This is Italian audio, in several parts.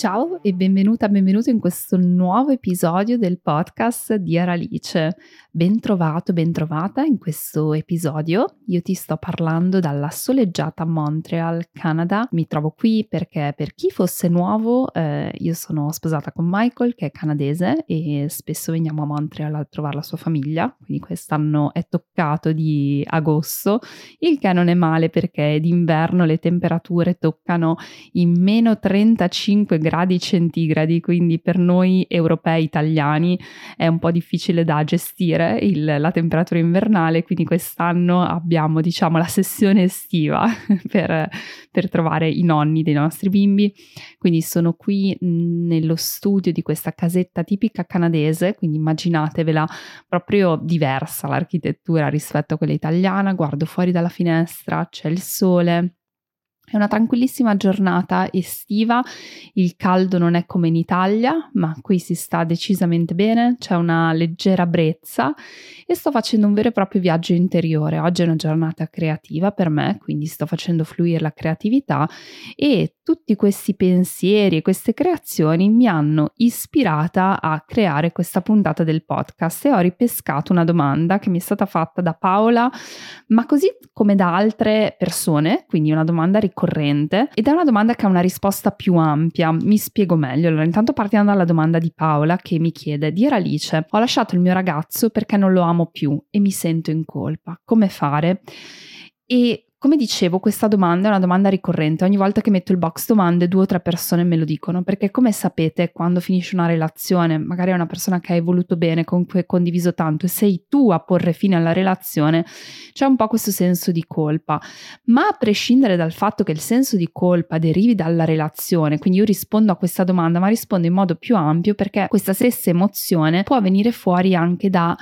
Ciao e benvenuta, benvenuto in questo nuovo episodio del podcast di Aralice. Ben trovato, ben trovata in questo episodio. Io ti sto parlando dalla soleggiata Montreal, Canada. Mi trovo qui perché per chi fosse nuovo, eh, io sono sposata con Michael che è canadese e spesso veniamo a Montreal a trovare la sua famiglia, quindi quest'anno è toccato di agosto, il che non è male perché d'inverno le temperature toccano i meno 35 gradi gradi centigradi, quindi per noi europei italiani è un po' difficile da gestire il, la temperatura invernale, quindi quest'anno abbiamo diciamo la sessione estiva per, per trovare i nonni dei nostri bimbi, quindi sono qui nello studio di questa casetta tipica canadese, quindi immaginatevela proprio diversa l'architettura rispetto a quella italiana, guardo fuori dalla finestra, c'è il sole, è una tranquillissima giornata estiva, il caldo non è come in Italia, ma qui si sta decisamente bene, c'è una leggera brezza e sto facendo un vero e proprio viaggio interiore. Oggi è una giornata creativa per me, quindi sto facendo fluire la creatività e tutti questi pensieri e queste creazioni mi hanno ispirata a creare questa puntata del podcast e ho ripescato una domanda che mi è stata fatta da Paola, ma così come da altre persone, quindi una domanda ricorrente ed è una domanda che ha una risposta più ampia. Mi spiego meglio. Allora, intanto partiamo dalla domanda di Paola che mi chiede: Dire Alice, ho lasciato il mio ragazzo perché non lo amo più e mi sento in colpa. Come fare? E come dicevo, questa domanda è una domanda ricorrente. Ogni volta che metto il box domande, due o tre persone me lo dicono, perché come sapete, quando finisce una relazione, magari è una persona che hai voluto bene, con cui hai condiviso tanto, e sei tu a porre fine alla relazione, c'è un po' questo senso di colpa. Ma a prescindere dal fatto che il senso di colpa derivi dalla relazione, quindi io rispondo a questa domanda, ma rispondo in modo più ampio perché questa stessa emozione può venire fuori anche da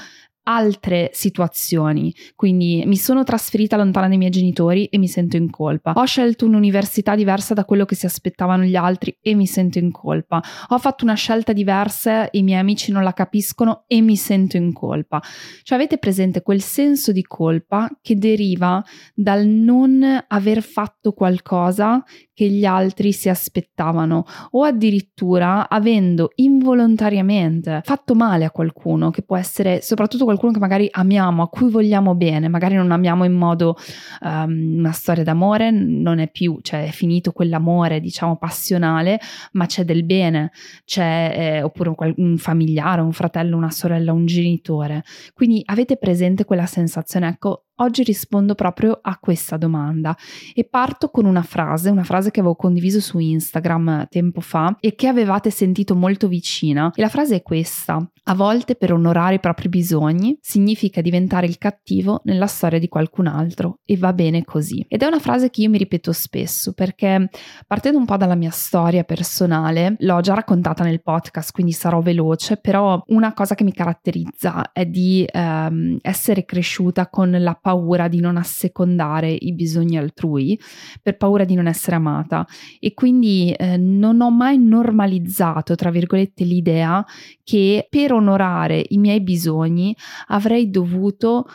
altre situazioni, quindi mi sono trasferita lontana dai miei genitori e mi sento in colpa. Ho scelto un'università diversa da quello che si aspettavano gli altri e mi sento in colpa. Ho fatto una scelta diversa e i miei amici non la capiscono e mi sento in colpa. Cioè avete presente quel senso di colpa che deriva dal non aver fatto qualcosa che gli altri si aspettavano o addirittura avendo involontariamente fatto male a qualcuno che può essere soprattutto qualcuno qualcuno che magari amiamo, a cui vogliamo bene, magari non amiamo in modo um, una storia d'amore, non è più, cioè è finito quell'amore diciamo passionale, ma c'è del bene, c'è eh, oppure un, un familiare, un fratello, una sorella, un genitore. Quindi avete presente quella sensazione, ecco, Oggi rispondo proprio a questa domanda e parto con una frase, una frase che avevo condiviso su Instagram tempo fa e che avevate sentito molto vicina. E la frase è questa: A volte per onorare i propri bisogni significa diventare il cattivo nella storia di qualcun altro e va bene così. Ed è una frase che io mi ripeto spesso perché partendo un po' dalla mia storia personale, l'ho già raccontata nel podcast, quindi sarò veloce, però una cosa che mi caratterizza è di ehm, essere cresciuta con la paura di non assecondare i bisogni altrui, per paura di non essere amata. E quindi eh, non ho mai normalizzato, tra virgolette, l'idea che per onorare i miei bisogni avrei dovuto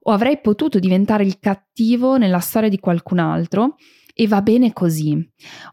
o avrei potuto diventare il cattivo nella storia di qualcun altro e va bene così.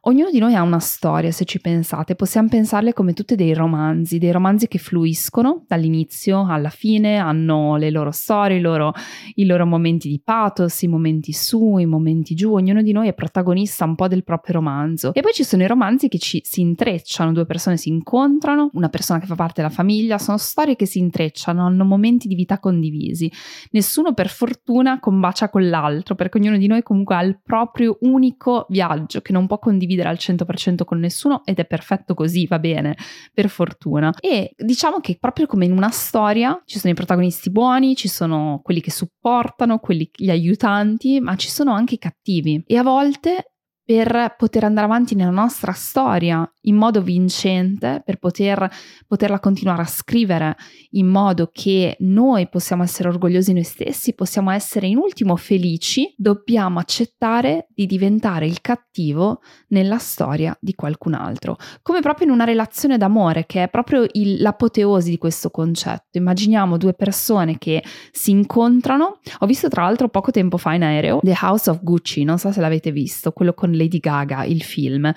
Ognuno di noi ha una storia, se ci pensate, possiamo pensarle come tutte dei romanzi, dei romanzi che fluiscono dall'inizio alla fine, hanno le loro storie, i loro, i loro momenti di pathos, i momenti su, i momenti giù, ognuno di noi è protagonista un po' del proprio romanzo. E poi ci sono i romanzi che ci, si intrecciano, due persone si incontrano, una persona che fa parte della famiglia, sono storie che si intrecciano, hanno momenti di vita condivisi. Nessuno per fortuna combacia con l'altro, perché ognuno di noi comunque ha il proprio unico unico viaggio che non può condividere al 100% con nessuno ed è perfetto così, va bene, per fortuna. E diciamo che proprio come in una storia ci sono i protagonisti buoni, ci sono quelli che supportano, quelli, gli aiutanti, ma ci sono anche i cattivi. E a volte per poter andare avanti nella nostra storia in modo vincente per poter, poterla continuare a scrivere in modo che noi possiamo essere orgogliosi noi stessi, possiamo essere in ultimo felici, dobbiamo accettare di diventare il cattivo nella storia di qualcun altro, come proprio in una relazione d'amore che è proprio il, l'apoteosi di questo concetto. Immaginiamo due persone che si incontrano, ho visto tra l'altro poco tempo fa in aereo The House of Gucci, non so se l'avete visto, quello con Lady Gaga, il film,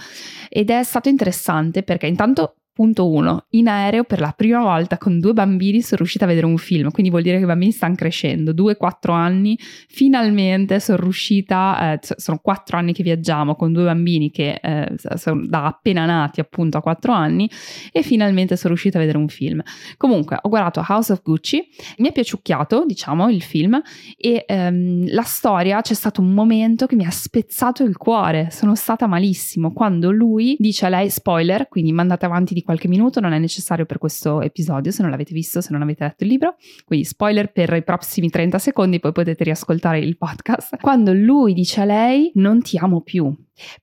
ed è stato interessante perché intanto Punto 1. In aereo per la prima volta con due bambini sono riuscita a vedere un film, quindi vuol dire che i bambini stanno crescendo. 2-4 anni, finalmente sono riuscita, eh, sono 4 anni che viaggiamo con due bambini che eh, sono da appena nati appunto a 4 anni e finalmente sono riuscita a vedere un film. Comunque ho guardato House of Gucci, mi è piaciucchiato diciamo il film e ehm, la storia c'è stato un momento che mi ha spezzato il cuore, sono stata malissimo quando lui dice a lei spoiler, quindi mandate avanti di qualche minuto, non è necessario per questo episodio se non l'avete visto, se non avete letto il libro. Quindi spoiler per i prossimi 30 secondi, poi potete riascoltare il podcast. Quando lui dice a lei non ti amo più,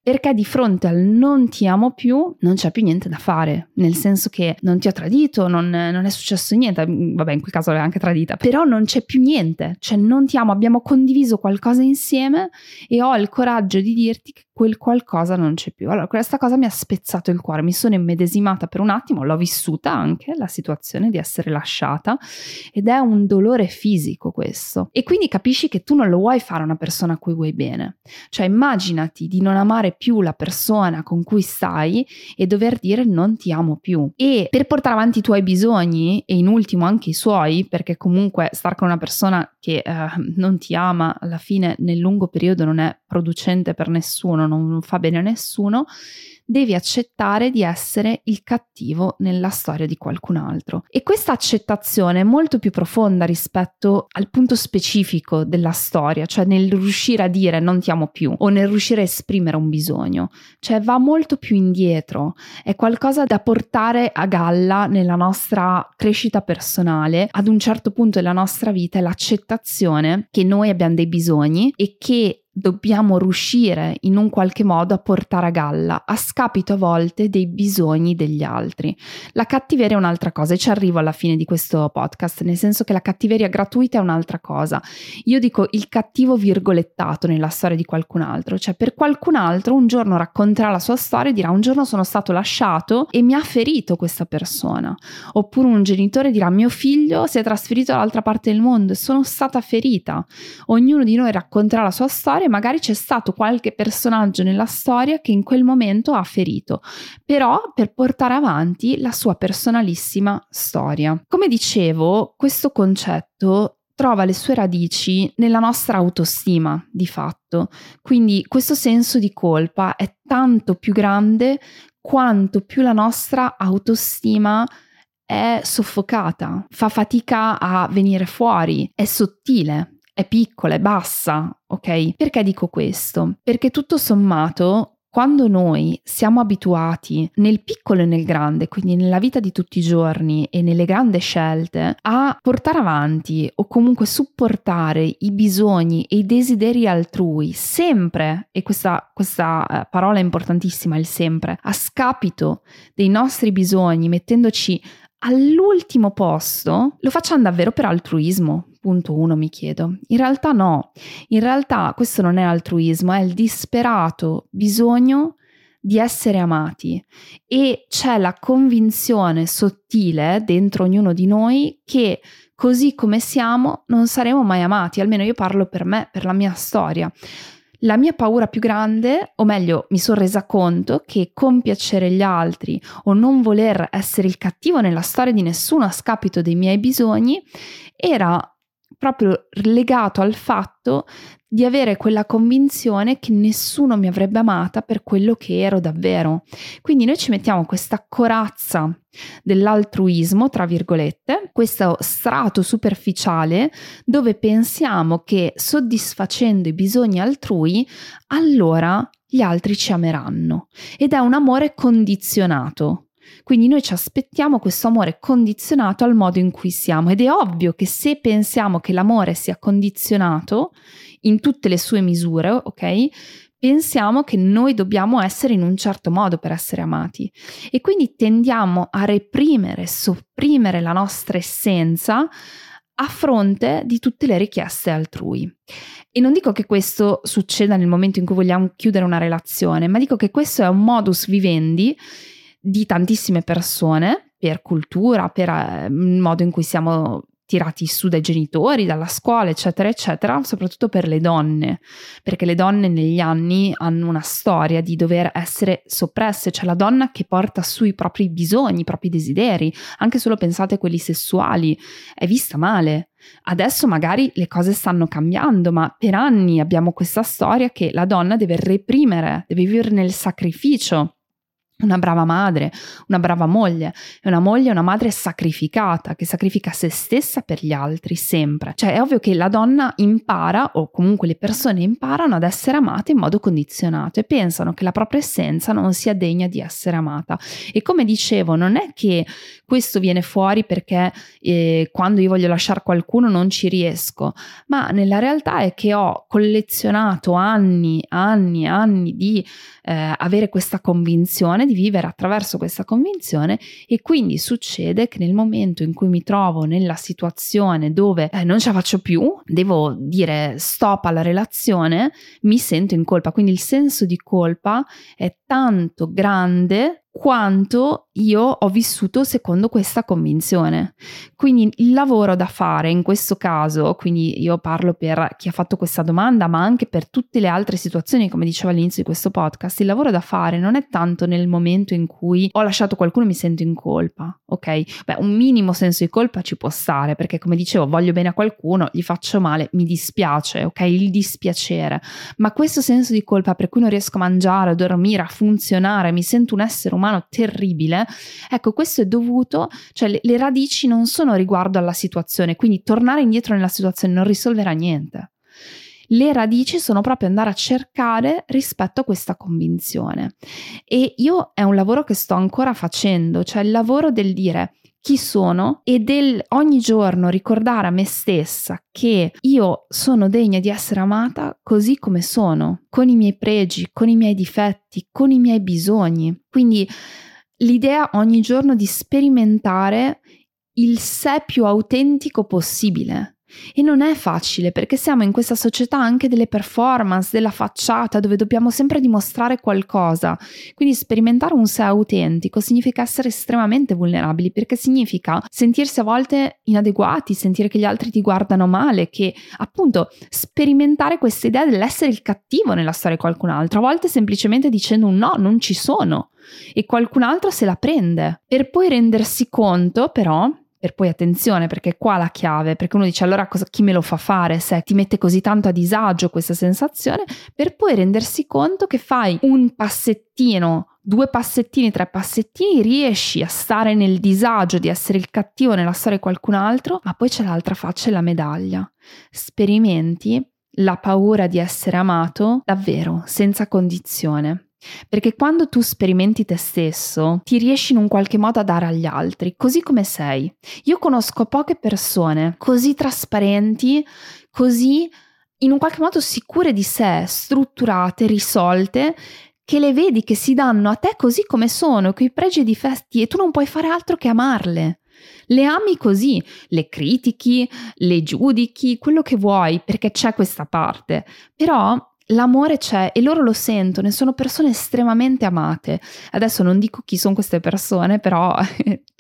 perché di fronte al non ti amo più non c'è più niente da fare, nel senso che non ti ho tradito, non, non, è successo niente, vabbè in quel caso l'hai anche tradita, però non c'è più niente, cioè non ti amo, abbiamo condiviso qualcosa insieme e ho il coraggio di dirti che quel qualcosa non c'è più. Allora questa cosa mi ha spezzato il cuore, mi sono immedesimata per un attimo, l'ho vissuta anche la situazione di essere lasciata. Ed è un dolore fisico questo. E quindi capisci che tu non lo vuoi fare a una persona a cui vuoi bene, cioè immaginati di non amare più la persona con cui stai e dover dire non ti amo più. E per portare avanti i tuoi bisogni e in ultimo anche i suoi, perché comunque star con una persona che eh, non ti ama alla fine nel lungo periodo non è producente per nessuno, non fa bene a nessuno, devi accettare di essere il cattivo nella storia di qualcun altro. E questa accettazione è molto più profonda rispetto al punto specifico della storia, cioè nel riuscire a dire non ti amo più o nel riuscire a esprimere un bisogno, cioè va molto più indietro, è qualcosa da portare a galla nella nostra crescita personale, ad un certo punto della nostra vita è l'accettazione che noi abbiamo dei bisogni e che dobbiamo riuscire in un qualche modo a portare a galla, a scapito a volte dei bisogni degli altri. La cattiveria è un'altra cosa e ci arrivo alla fine di questo podcast, nel senso che la cattiveria gratuita è un'altra cosa. Io dico il cattivo virgolettato nella storia di qualcun altro, cioè per qualcun altro un giorno racconterà la sua storia e dirà un giorno sono stato lasciato e mi ha ferito questa persona. Oppure un genitore dirà mio figlio si è trasferito dall'altra parte del mondo e sono stata ferita. Ognuno di noi racconterà la sua storia e magari c'è stato qualche personaggio nella storia che in quel momento ha ferito, però per portare avanti la sua personalissima storia. Come dicevo, questo concetto trova le sue radici nella nostra autostima, di fatto. Quindi questo senso di colpa è tanto più grande quanto più la nostra autostima è soffocata, fa fatica a venire fuori, è sottile è piccola, è bassa, ok? Perché dico questo? Perché tutto sommato quando noi siamo abituati nel piccolo e nel grande, quindi nella vita di tutti i giorni e nelle grandi scelte, a portare avanti o comunque supportare i bisogni e i desideri altrui, sempre, e questa, questa eh, parola è importantissima, il sempre, a scapito dei nostri bisogni, mettendoci all'ultimo posto, lo facciamo davvero per altruismo, Punto uno mi chiedo. In realtà no, in realtà questo non è altruismo, è il disperato bisogno di essere amati e c'è la convinzione sottile dentro ognuno di noi che così come siamo non saremo mai amati, almeno io parlo per me, per la mia storia. La mia paura più grande, o meglio, mi sono resa conto che compiacere gli altri o non voler essere il cattivo nella storia di nessuno a scapito dei miei bisogni era proprio legato al fatto di avere quella convinzione che nessuno mi avrebbe amata per quello che ero davvero. Quindi noi ci mettiamo questa corazza dell'altruismo, tra virgolette, questo strato superficiale dove pensiamo che soddisfacendo i bisogni altrui, allora gli altri ci ameranno. Ed è un amore condizionato, quindi noi ci aspettiamo questo amore condizionato al modo in cui siamo ed è ovvio che se pensiamo che l'amore sia condizionato in tutte le sue misure, ok? pensiamo che noi dobbiamo essere in un certo modo per essere amati e quindi tendiamo a reprimere, sopprimere la nostra essenza a fronte di tutte le richieste altrui. E non dico che questo succeda nel momento in cui vogliamo chiudere una relazione, ma dico che questo è un modus vivendi di tantissime persone per cultura, per eh, il modo in cui siamo tirati su dai genitori, dalla scuola, eccetera, eccetera, soprattutto per le donne, perché le donne negli anni hanno una storia di dover essere soppresse, cioè la donna che porta su i propri bisogni, i propri desideri, anche solo pensate a quelli sessuali, è vista male. Adesso magari le cose stanno cambiando, ma per anni abbiamo questa storia che la donna deve reprimere, deve vivere nel sacrificio una brava madre, una brava moglie, è una moglie, una madre sacrificata, che sacrifica se stessa per gli altri sempre. Cioè è ovvio che la donna impara, o comunque le persone imparano ad essere amate in modo condizionato e pensano che la propria essenza non sia degna di essere amata. E come dicevo, non è che questo viene fuori perché eh, quando io voglio lasciare qualcuno non ci riesco, ma nella realtà è che ho collezionato anni, anni, anni di eh, avere questa convinzione, di vivere attraverso questa convinzione e quindi succede che nel momento in cui mi trovo nella situazione dove eh, non ce la faccio più, devo dire stop alla relazione, mi sento in colpa, quindi il senso di colpa è tanto grande quanto io ho vissuto secondo questa convinzione. Quindi il lavoro da fare in questo caso, quindi io parlo per chi ha fatto questa domanda, ma anche per tutte le altre situazioni, come dicevo all'inizio di questo podcast, il lavoro da fare non è tanto nel momento in cui ho lasciato qualcuno e mi sento in colpa, ok? Beh, un minimo senso di colpa ci può stare, perché come dicevo, voglio bene a qualcuno, gli faccio male, mi dispiace, ok? Il dispiacere. Ma questo senso di colpa per cui non riesco a mangiare, a dormire, a funzionare, mi sento un essere umano terribile, ecco questo è dovuto, cioè le, le radici non sono riguardo alla situazione, quindi tornare indietro nella situazione non risolverà niente. Le radici sono proprio andare a cercare rispetto a questa convinzione. E io è un lavoro che sto ancora facendo, cioè il lavoro del dire chi sono e del ogni giorno ricordare a me stessa che io sono degna di essere amata così come sono, con i miei pregi, con i miei difetti, con i miei bisogni. Quindi l'idea ogni giorno di sperimentare il sé più autentico possibile e non è facile perché siamo in questa società anche delle performance, della facciata, dove dobbiamo sempre dimostrare qualcosa. Quindi sperimentare un sé autentico significa essere estremamente vulnerabili perché significa sentirsi a volte inadeguati, sentire che gli altri ti guardano male, che appunto sperimentare questa idea dell'essere il cattivo nella storia di qualcun altro, a volte semplicemente dicendo un no, non ci sono. E qualcun altro se la prende, per poi rendersi conto però per poi attenzione perché qua la chiave, perché uno dice allora cosa, chi me lo fa fare se ti mette così tanto a disagio questa sensazione, per poi rendersi conto che fai un passettino, due passettini, tre passettini, riesci a stare nel disagio di essere il cattivo nella storia di qualcun altro, ma poi c'è l'altra faccia e la medaglia. Sperimenti la paura di essere amato davvero, senza condizione. Perché quando tu sperimenti te stesso, ti riesci in un qualche modo a dare agli altri, così come sei. Io conosco poche persone così trasparenti, così in un qualche modo sicure di sé, strutturate, risolte, che le vedi che si danno a te così come sono, coi pregi e difetti, e tu non puoi fare altro che amarle. Le ami così, le critichi, le giudichi, quello che vuoi, perché c'è questa parte. Però L'amore c'è e loro lo sentono e sono persone estremamente amate. Adesso non dico chi sono queste persone, però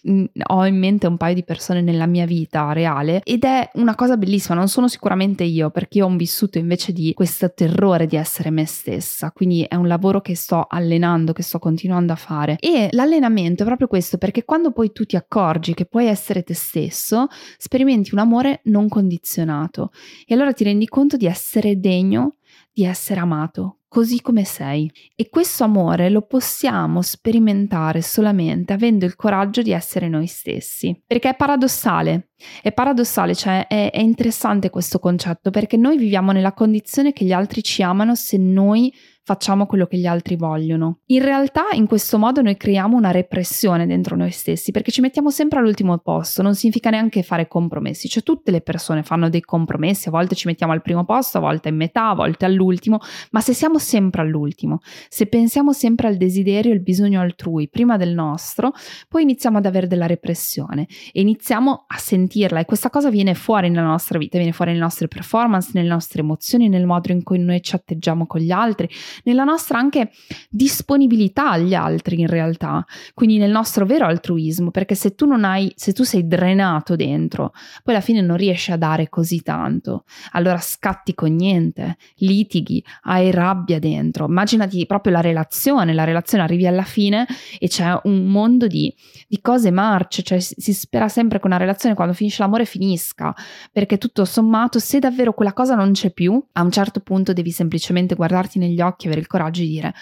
ho in mente un paio di persone nella mia vita reale ed è una cosa bellissima, non sono sicuramente io perché io ho vissuto invece di questo terrore di essere me stessa, quindi è un lavoro che sto allenando, che sto continuando a fare e l'allenamento è proprio questo perché quando poi tu ti accorgi che puoi essere te stesso, sperimenti un amore non condizionato e allora ti rendi conto di essere degno di essere amato così come sei. E questo amore lo possiamo sperimentare solamente avendo il coraggio di essere noi stessi. Perché è paradossale, è paradossale, cioè è, è interessante questo concetto perché noi viviamo nella condizione che gli altri ci amano se noi facciamo quello che gli altri vogliono. In realtà in questo modo noi creiamo una repressione dentro noi stessi perché ci mettiamo sempre all'ultimo posto, non significa neanche fare compromessi, cioè tutte le persone fanno dei compromessi, a volte ci mettiamo al primo posto, a volte in metà, a volte all'ultimo, ma se siamo sempre all'ultimo, se pensiamo sempre al desiderio e al bisogno altrui prima del nostro, poi iniziamo ad avere della repressione e iniziamo a sentirla e questa cosa viene fuori nella nostra vita, viene fuori nelle nostre performance, nelle nostre emozioni, nel modo in cui noi ci atteggiamo con gli altri, nella nostra anche disponibilità agli altri in realtà, quindi nel nostro vero altruismo, perché se tu non hai, se tu sei drenato dentro, poi alla fine non riesci a dare così tanto, allora scatti con niente, litighi, hai rabbia dentro, immaginati proprio la relazione, la relazione arrivi alla fine e c'è un mondo di, di cose marce, cioè si spera sempre che una relazione quando finisce l'amore finisca, perché tutto sommato se davvero quella cosa non c'è più, a un certo punto devi semplicemente guardarti negli occhi e avere il coraggio di dire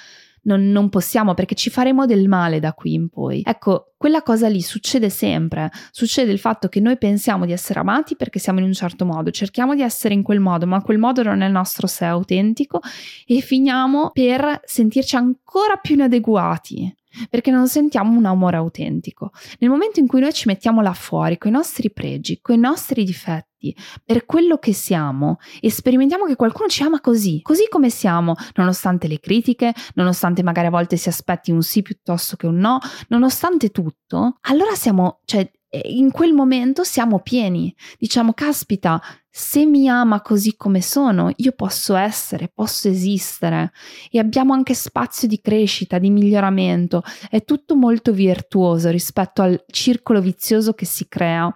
non, non, possiamo perché ci faremo del male da qui in poi. Ecco, quella cosa lì succede sempre. Succede il fatto che noi pensiamo di essere amati perché siamo in un certo modo, cerchiamo di essere in quel modo, ma quel modo non è il nostro sé autentico e finiamo per sentirci ancora più inadeguati perché non sentiamo un amore autentico. Nel momento in cui noi ci mettiamo là fuori con i nostri pregi, con i nostri difetti, per quello che siamo e sperimentiamo che qualcuno ci ama così, così come siamo, nonostante le critiche, nonostante magari a volte si aspetti un sì piuttosto che un no, nonostante tutto, allora siamo, cioè, in quel momento siamo pieni. Diciamo, caspita, se mi ama così come sono, io posso essere, posso esistere e abbiamo anche spazio di crescita, di miglioramento. È tutto molto virtuoso rispetto al circolo vizioso che si crea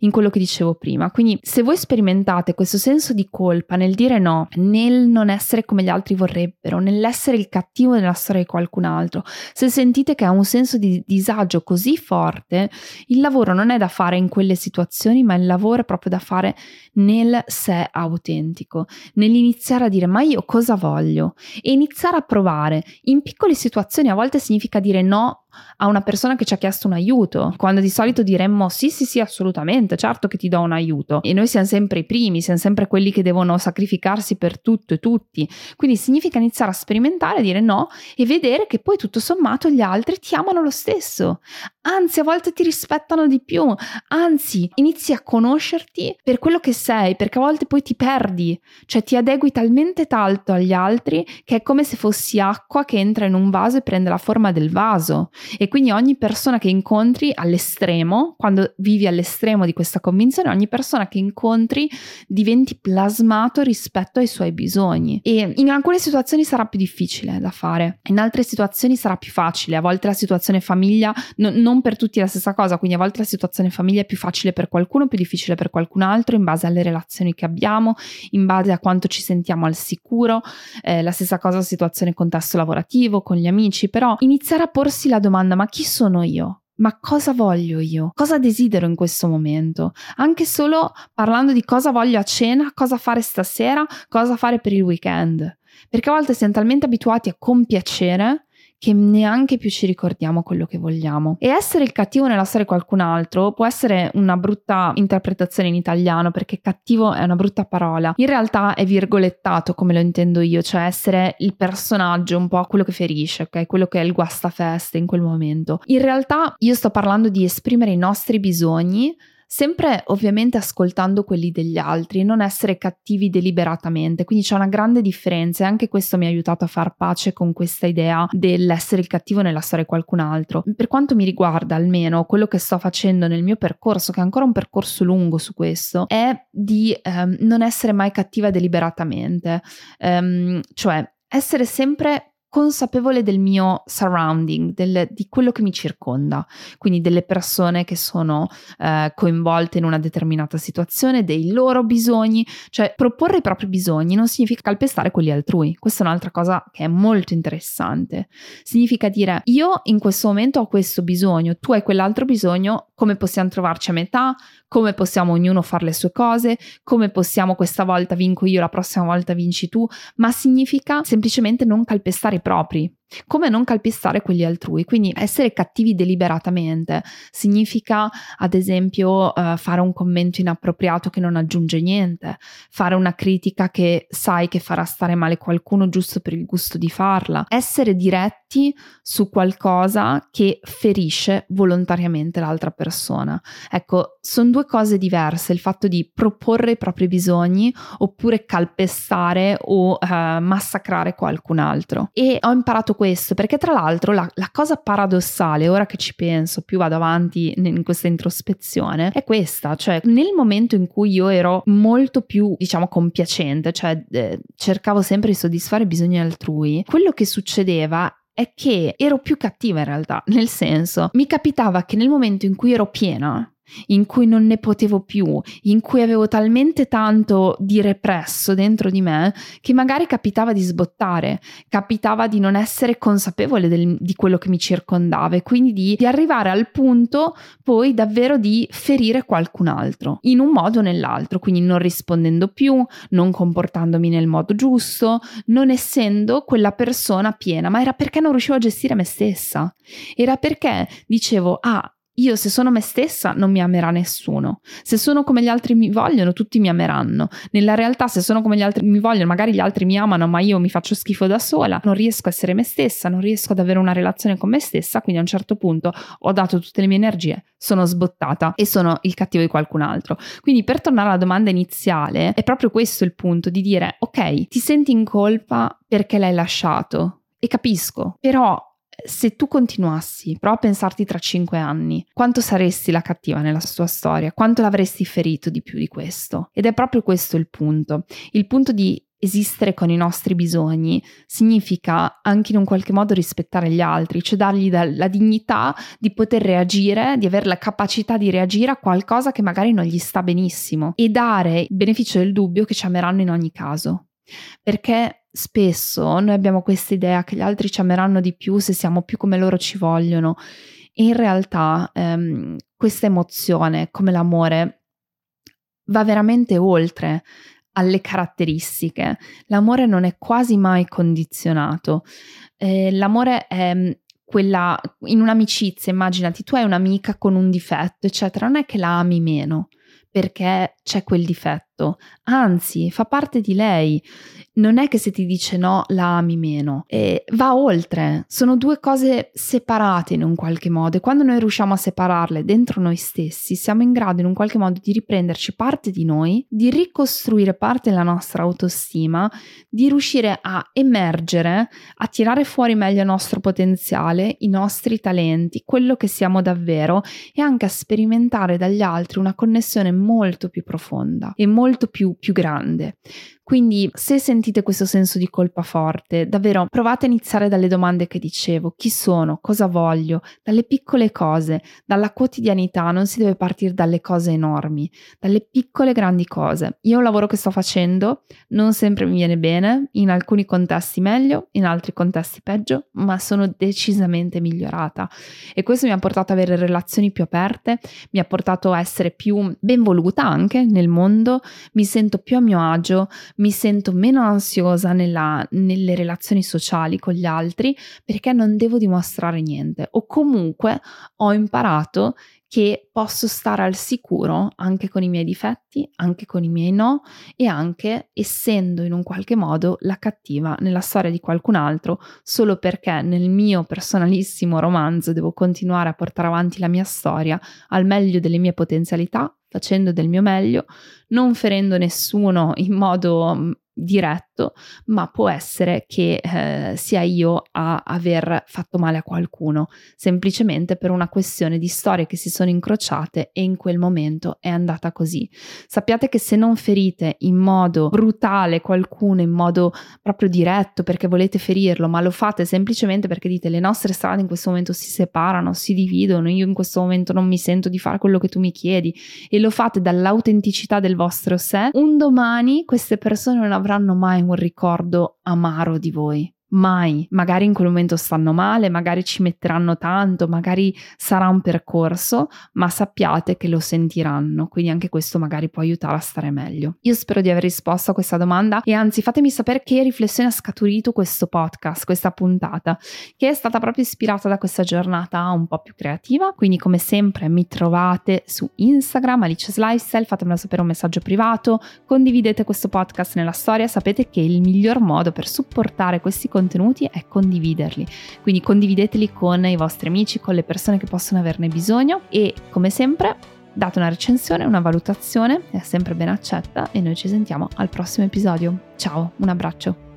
in quello che dicevo prima. Quindi se voi sperimentate questo senso di colpa nel dire no, nel non essere come gli altri vorrebbero, nell'essere il cattivo nella storia di qualcun altro, se sentite che ha un senso di disagio così forte, il lavoro non è da fare in quelle situazioni, ma il lavoro è proprio da fare nel nel sé autentico, nell'iniziare a dire ma io cosa voglio e iniziare a provare. In piccole situazioni a volte significa dire no a una persona che ci ha chiesto un aiuto, quando di solito diremmo sì, sì, sì, assolutamente, certo che ti do un aiuto. E noi siamo sempre i primi, siamo sempre quelli che devono sacrificarsi per tutto e tutti. Quindi significa iniziare a sperimentare, dire no e vedere che poi tutto sommato gli altri ti amano lo stesso. Anzi, a volte ti rispettano di più, anzi, inizi a conoscerti per quello che sei, perché a volte poi ti perdi, cioè ti adegui talmente tanto agli altri che è come se fossi acqua che entra in un vaso e prende la forma del vaso. E quindi ogni persona che incontri all'estremo, quando vivi all'estremo di questa convinzione, ogni persona che incontri diventi plasmato rispetto ai suoi bisogni. E in alcune situazioni sarà più difficile da fare, in altre situazioni sarà più facile. A volte la situazione famiglia, no, non per tutti la stessa cosa, quindi a volte la situazione famiglia è più facile per qualcuno, più difficile per qualcun altro, in base alle relazioni che abbiamo, in base a quanto ci sentiamo al sicuro. Eh, la stessa cosa situazione contesto lavorativo, con gli amici, però iniziare a porsi la domanda domanda ma chi sono io? Ma cosa voglio io? Cosa desidero in questo momento? Anche solo parlando di cosa voglio a cena, cosa fare stasera, cosa fare per il weekend. Perché a volte siamo talmente abituati a compiacere che neanche più ci ricordiamo quello che vogliamo. E essere il cattivo nella storia di qualcun altro può essere una brutta interpretazione in italiano perché cattivo è una brutta parola. In realtà è virgolettato come lo intendo io, cioè essere il personaggio un po' quello che ferisce, ok? Quello che è il guastafeste in quel momento. In realtà io sto parlando di esprimere i nostri bisogni sempre ovviamente ascoltando quelli degli altri non essere cattivi deliberatamente. Quindi c'è una grande differenza e anche questo mi ha aiutato a far pace con questa idea dell'essere il cattivo nella storia di qualcun altro. Per quanto mi riguarda, almeno quello che sto facendo nel mio percorso, che è ancora un percorso lungo su questo, è di ehm, non essere mai cattiva deliberatamente, ehm, cioè essere sempre consapevole del mio surrounding, del, di quello che mi circonda, quindi delle persone che sono eh, coinvolte in una determinata situazione, dei loro bisogni, cioè proporre i propri bisogni non significa calpestare quelli altrui, questa è un'altra cosa che è molto interessante, significa dire io in questo momento ho questo bisogno, tu hai quell'altro bisogno, come possiamo trovarci a metà, come possiamo ognuno fare le sue cose, come possiamo questa volta vinco io, la prossima volta vinci tu, ma significa semplicemente non calpestare i propri. Come non calpestare quelli altrui. Quindi essere cattivi deliberatamente significa, ad esempio, uh, fare un commento inappropriato che non aggiunge niente, fare una critica che sai che farà stare male qualcuno giusto per il gusto di farla, essere diretti su qualcosa che ferisce volontariamente l'altra persona. Ecco, sono due cose diverse, il fatto di proporre i propri bisogni oppure calpestare o uh, massacrare qualcun altro. E ho imparato questo, perché tra l'altro la, la, cosa paradossale, ora che ci penso, più vado avanti in questa introspezione, è questa, cioè nel momento in cui io ero molto più, diciamo, compiacente, cioè eh, cercavo sempre di soddisfare i bisogni altrui, quello che succedeva è che ero più cattiva in realtà, nel senso, mi capitava che nel momento in cui ero piena, in cui non ne potevo più, in cui avevo talmente tanto di represso dentro di me che magari capitava di sbottare, capitava di non essere consapevole del, di quello che mi circondava e quindi di, di, arrivare al punto poi davvero di ferire qualcun altro in un modo o nell'altro, quindi non rispondendo più, non comportandomi nel modo giusto, non essendo quella persona piena, ma era perché non riuscivo a gestire me stessa, era perché dicevo ah io se sono me stessa non mi amerà nessuno. Se sono come gli altri mi vogliono, tutti mi ameranno. Nella realtà se sono come gli altri mi vogliono, magari gli altri mi amano, ma io mi faccio schifo da sola, non riesco a essere me stessa, non riesco ad avere una relazione con me stessa, quindi a un certo punto ho dato tutte le mie energie, sono sbottata e sono il cattivo di qualcun altro. Quindi per tornare alla domanda iniziale, è proprio questo il punto di dire ok, ti senti in colpa perché l'hai lasciato e capisco, però se tu continuassi, prova a pensarti tra cinque anni, quanto saresti la cattiva nella tua storia, quanto l'avresti ferito di più di questo. Ed è proprio questo il punto, il punto di esistere con i nostri bisogni significa anche in un qualche modo rispettare gli altri, cioè dargli la dignità di poter reagire, di avere la capacità di reagire a qualcosa che magari non gli sta benissimo e dare il beneficio del dubbio che ci ameranno in ogni caso. Perché spesso noi abbiamo questa idea che gli altri ci ameranno di più se siamo più come loro ci vogliono. In realtà ehm, questa emozione, come l'amore, va veramente oltre alle caratteristiche. L'amore non è quasi mai condizionato. Eh, l'amore è mm, quella in un'amicizia, immaginati tu hai un'amica con un difetto, eccetera, non è che la ami meno perché c'è quel difetto, anzi fa parte di lei. Non è che se ti dice no la ami meno, e va oltre, sono due cose separate in un qualche modo. E quando noi riusciamo a separarle dentro noi stessi siamo in grado in un qualche modo di riprenderci parte di noi, di ricostruire parte della nostra autostima, di riuscire a emergere, a tirare fuori meglio il nostro potenziale, i nostri talenti, quello che siamo davvero e anche a sperimentare dagli altri una connessione molto più profonda e molto più, più grande. Quindi se sentite questo senso di colpa forte, davvero provate a iniziare dalle domande che dicevo, chi sono, cosa voglio, dalle piccole cose, dalla quotidianità, non si deve partire dalle cose enormi, dalle piccole grandi cose. Io un lavoro che sto facendo non sempre mi viene bene, in alcuni contesti meglio, in altri contesti peggio, ma sono decisamente migliorata. E questo mi ha portato ad avere relazioni più aperte, mi ha portato a essere più ben voluta anche nel mondo, mi sento più a mio agio, mi sento meno ansiosa nella, nelle relazioni sociali con gli altri perché non devo dimostrare niente. O comunque ho imparato che posso stare al sicuro anche con i miei difetti, anche con i miei no e anche essendo in un qualche modo la cattiva nella storia di qualcun altro solo perché nel mio personalissimo romanzo devo continuare a portare avanti la mia storia al meglio delle mie potenzialità, facendo del mio meglio, non ferendo nessuno in modo mm, diretto, ma può essere che eh, sia io a aver fatto male a qualcuno, semplicemente per una questione di storie che si sono incrociate e in quel momento è andata così. Sappiate che se non ferite in modo brutale qualcuno, in modo proprio diretto perché volete ferirlo, ma lo fate semplicemente perché dite le nostre strade in questo momento si separano, si dividono, io in questo momento non mi sento di fare quello che tu mi chiedi e lo fate dall'autenticità del vostro sé, un domani queste persone non avranno mai un ricordo amaro di voi, mai. Magari in quel momento stanno male, magari ci metteranno tanto, magari sarà un percorso, ma sappiate che lo sentiranno, quindi anche questo magari può aiutare a stare meglio. Io spero di aver risposto a questa domanda e anzi fatemi sapere che riflessione ha scaturito questo podcast, questa puntata, che è stata proprio ispirata da questa giornata un po' più creativa, quindi come sempre mi trovate su Instagram Alice Lifestyle, fatemelo sapere un messaggio privato, condividete questo podcast nella storia, sapete che il miglior modo per supportare questi contenuti è condividerli, quindi condivideteli con i vostri amici, con le persone che possono averne bisogno e come sempre date una recensione, una valutazione, è sempre ben accetta e noi ci sentiamo al prossimo episodio. Ciao, un abbraccio.